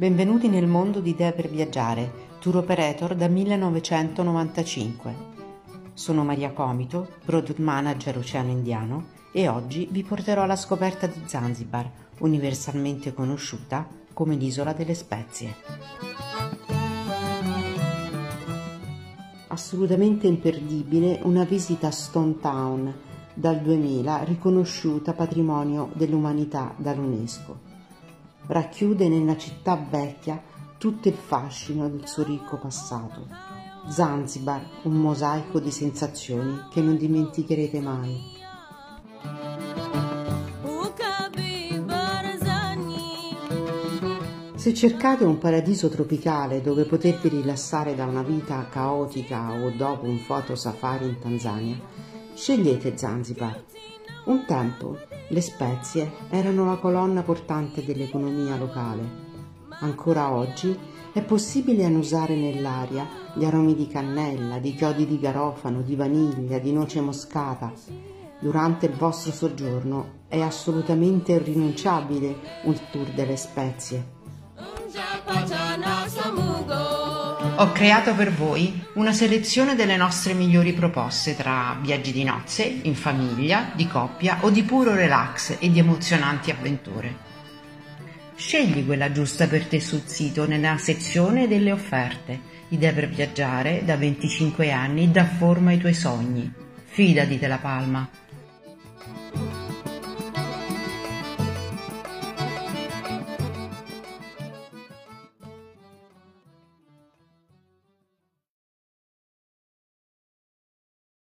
Benvenuti nel mondo di Idee per Viaggiare, tour operator da 1995. Sono Maria Comito, product manager Oceano Indiano e oggi vi porterò alla scoperta di Zanzibar, universalmente conosciuta come l'isola delle spezie. Assolutamente imperdibile una visita a Stone Town, dal 2000 riconosciuta patrimonio dell'umanità dall'UNESCO racchiude nella città vecchia tutto il fascino del suo ricco passato. Zanzibar, un mosaico di sensazioni che non dimenticherete mai. Se cercate un paradiso tropicale dove potervi rilassare da una vita caotica o dopo un foto safari in Tanzania, scegliete Zanzibar. Un tempo le spezie erano la colonna portante dell'economia locale. Ancora oggi è possibile annusare nell'aria gli aromi di cannella, di chiodi di garofano, di vaniglia, di noce moscata. Durante il vostro soggiorno è assolutamente irrinunciabile un tour delle spezie. Ho creato per voi una selezione delle nostre migliori proposte tra viaggi di nozze, in famiglia, di coppia o di puro relax e di emozionanti avventure. Scegli quella giusta per te sul sito nella sezione delle offerte. Idee per viaggiare da 25 anni dà forma ai tuoi sogni. Fidati della Palma.